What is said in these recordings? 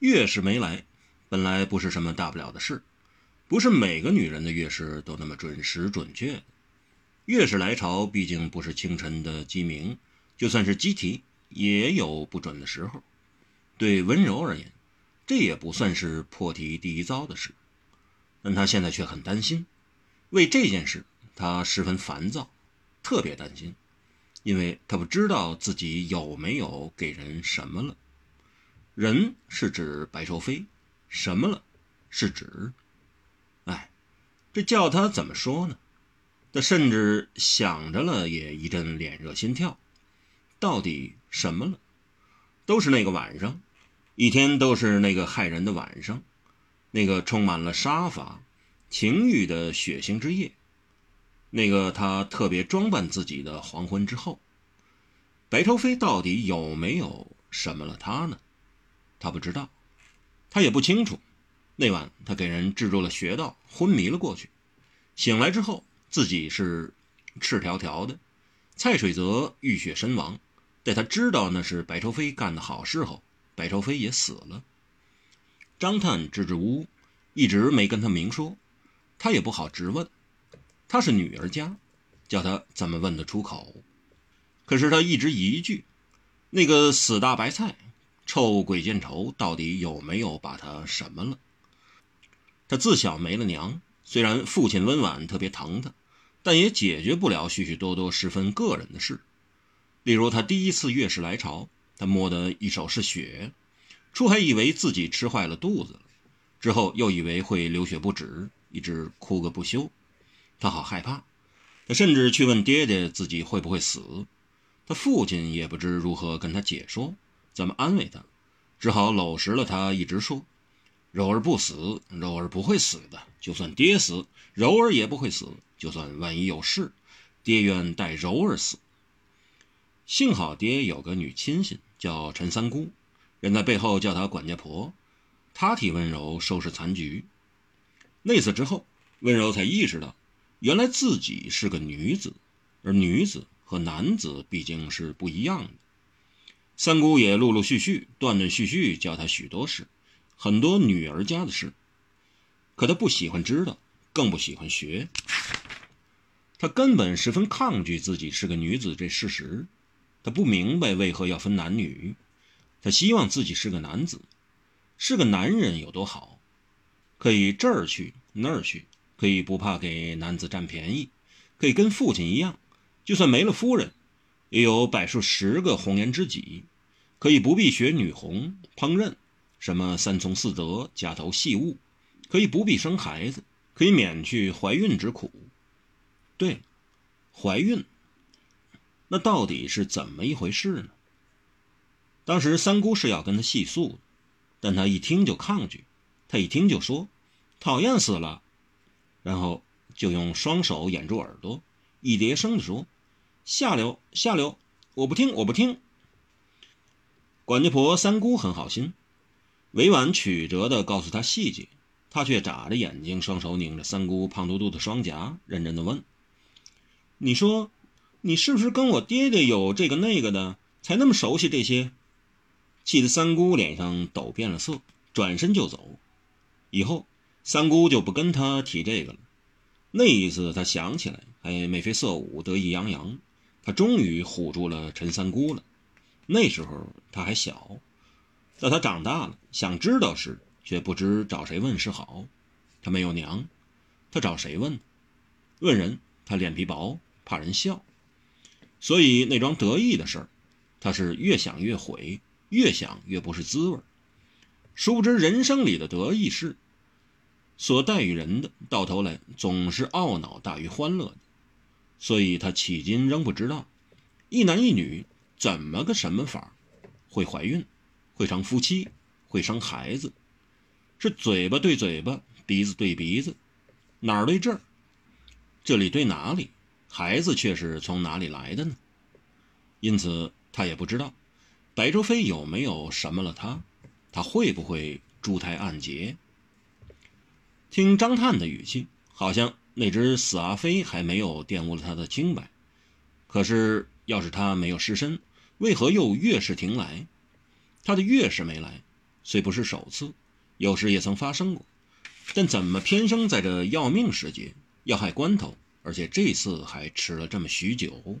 月事没来，本来不是什么大不了的事，不是每个女人的月事都那么准时准确。月事来潮毕竟不是清晨的鸡鸣，就算是鸡啼，也有不准的时候。对温柔而言，这也不算是破题第一遭的事，但她现在却很担心。为这件事，她十分烦躁，特别担心，因为她不知道自己有没有给人什么了。人是指白寿飞，什么了？是指……哎，这叫他怎么说呢？他甚至想着了，也一阵脸热心跳。到底什么了？都是那个晚上，一天都是那个害人的晚上，那个充满了杀伐、情欲的血腥之夜，那个他特别装扮自己的黄昏之后，白愁飞到底有没有什么了他呢？他不知道，他也不清楚。那晚他给人制住了穴道，昏迷了过去。醒来之后，自己是赤条条的。蔡水泽浴血身亡，在他知道那是白愁飞干的好事后，白愁飞也死了。张探支支吾吾，一直没跟他明说，他也不好直问。他是女儿家，叫他怎么问得出口？可是他一直一句：“那个死大白菜。”臭鬼见愁，到底有没有把他什么了？他自小没了娘，虽然父亲温婉特别疼他，但也解决不了许许多多十分个人的事。例如，他第一次月事来潮，他摸得一手是血，初还以为自己吃坏了肚子了，之后又以为会流血不止，一直哭个不休。他好害怕，他甚至去问爹爹自己会不会死。他父亲也不知如何跟他解说。怎么安慰他？只好搂实了他，一直说：“柔儿不死，柔儿不会死的。就算爹死，柔儿也不会死。就算万一有事，爹愿代柔儿死。”幸好爹有个女亲信叫陈三姑，人在背后叫她管家婆，她替温柔收拾残局。那次之后，温柔才意识到，原来自己是个女子，而女子和男子毕竟是不一样的。三姑也陆陆续续、断断续续教他许多事，很多女儿家的事。可他不喜欢知道，更不喜欢学。他根本十分抗拒自己是个女子这事实。他不明白为何要分男女。他希望自己是个男子，是个男人有多好，可以这儿去那儿去，可以不怕给男子占便宜，可以跟父亲一样，就算没了夫人。也有百数十个红颜知己，可以不必学女红烹饪，什么三从四德、家头细务，可以不必生孩子，可以免去怀孕之苦。对，怀孕，那到底是怎么一回事呢？当时三姑是要跟他细诉，但他一听就抗拒，他一听就说讨厌死了，然后就用双手掩住耳朵，一叠声地说。下流，下流！我不听，我不听。管家婆三姑很好心，委婉曲折地告诉他细节，他却眨着眼睛，双手拧着三姑胖嘟嘟的双颊，认真地问：“你说，你是不是跟我爹爹有这个那个的，才那么熟悉这些？”气得三姑脸上抖变了色，转身就走。以后三姑就不跟他提这个了。那一次，他想起来，还眉飞色舞，得意洋洋。他终于唬住了陈三姑了。那时候他还小，到他长大了，想知道时，却不知找谁问是好。他没有娘，他找谁问？问人，他脸皮薄，怕人笑。所以那桩得意的事儿，他是越想越悔，越想越不是滋味。殊不知人生里的得意事，所待于人的，到头来总是懊恼大于欢乐的。所以他迄今仍不知道，一男一女怎么个什么法会怀孕，会成夫妻，会生孩子，是嘴巴对嘴巴，鼻子对鼻子，哪儿对这儿？这里对哪里？孩子却是从哪里来的呢？因此他也不知道，白周飞有没有什么了他，他会不会珠胎暗结？听张探的语气，好像。那只死阿飞还没有玷污了他的清白，可是要是他没有失身，为何又月事停来？他的月事没来，虽不是首次，有时也曾发生过，但怎么偏生在这要命时节、要害关头，而且这次还吃了这么许久？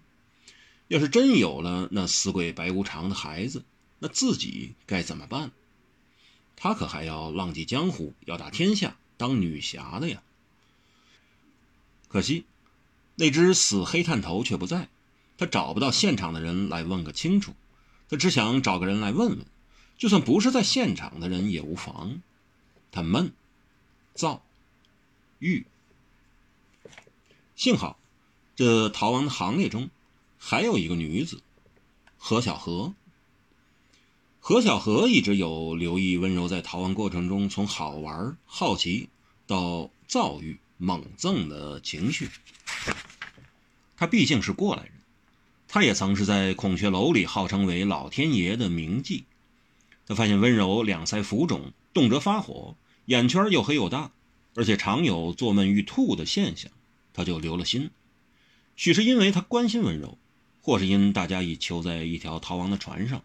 要是真有了那死鬼白无常的孩子，那自己该怎么办？他可还要浪迹江湖，要打天下，当女侠的呀！可惜，那只死黑探头却不在，他找不到现场的人来问个清楚，他只想找个人来问问，就算不是在现场的人也无妨。他闷、躁、郁，幸好这逃亡的行列中。还有一个女子，何小荷。何小荷一直有留意温柔在逃亡过程中从好玩、好奇到躁郁、猛憎的情绪。他毕竟是过来人，他也曾是在孔雀楼里号称为老天爷的名妓。他发现温柔两腮浮肿，动辄发火，眼圈又黑又大，而且常有做闷欲吐的现象，他就留了心。许是因为他关心温柔。或是因大家已囚在一条逃亡的船上，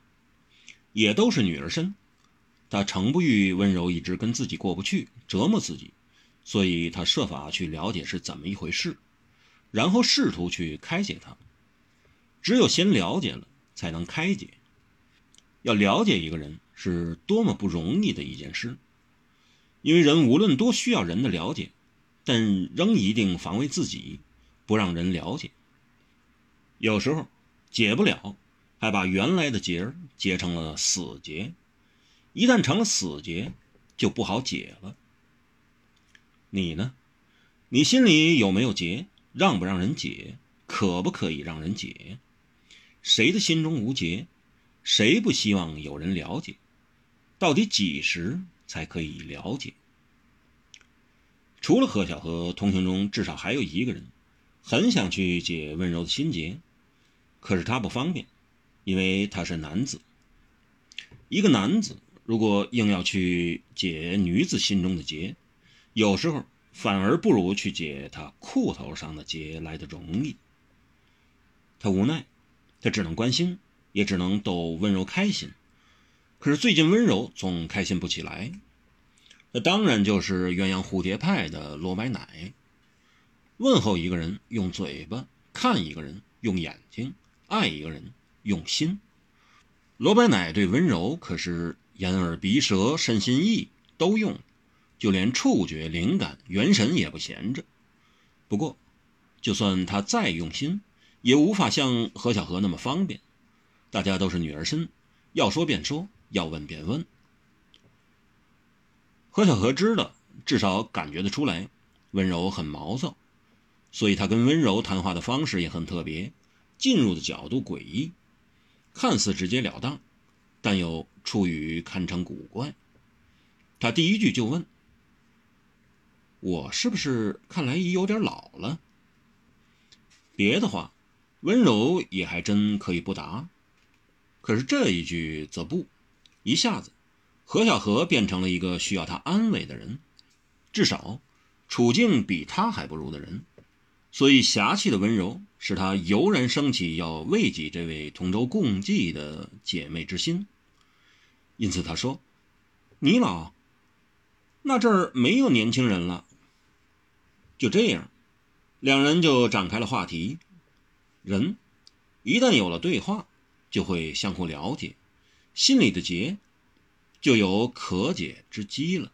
也都是女儿身，他诚不欲温柔一直跟自己过不去，折磨自己，所以他设法去了解是怎么一回事，然后试图去开解他。只有先了解了，才能开解。要了解一个人是多么不容易的一件事，因为人无论多需要人的了解，但仍一定防卫自己，不让人了解。有时候解不了，还把原来的结儿结成了死结，一旦成了死结，就不好解了。你呢？你心里有没有结？让不让人解？可不可以让人解？谁的心中无结？谁不希望有人了解？到底几时才可以了解？除了何小荷，同行中至少还有一个人，很想去解温柔的心结。可是他不方便，因为他是男子。一个男子如果硬要去解女子心中的结，有时候反而不如去解他裤头上的结来的容易。他无奈，他只能关心，也只能逗温柔开心。可是最近温柔总开心不起来，那当然就是鸳鸯蝴蝶派的罗白奶。问候一个人用嘴巴，看一个人用眼睛。爱一个人用心，罗白奶对温柔可是眼耳鼻舌身心意都用，就连触觉灵感元神也不闲着。不过，就算他再用心，也无法像何小荷那么方便。大家都是女儿身，要说便说，要问便问。何小荷知道，至少感觉得出来，温柔很毛躁，所以他跟温柔谈话的方式也很特别。进入的角度诡异，看似直截了当，但又处于堪称古怪。他第一句就问：“我是不是看来已有点老了？”别的话，温柔也还真可以不答。可是这一句则不，一下子，何小荷变成了一个需要他安慰的人，至少处境比他还不如的人。所以侠气的温柔使他油然升起要慰藉这位同舟共济的姐妹之心。因此他说：“你老，那这儿没有年轻人了。”就这样两人就展开了话题。人一旦有了对话就会相互了解心里的结就有可解之机了。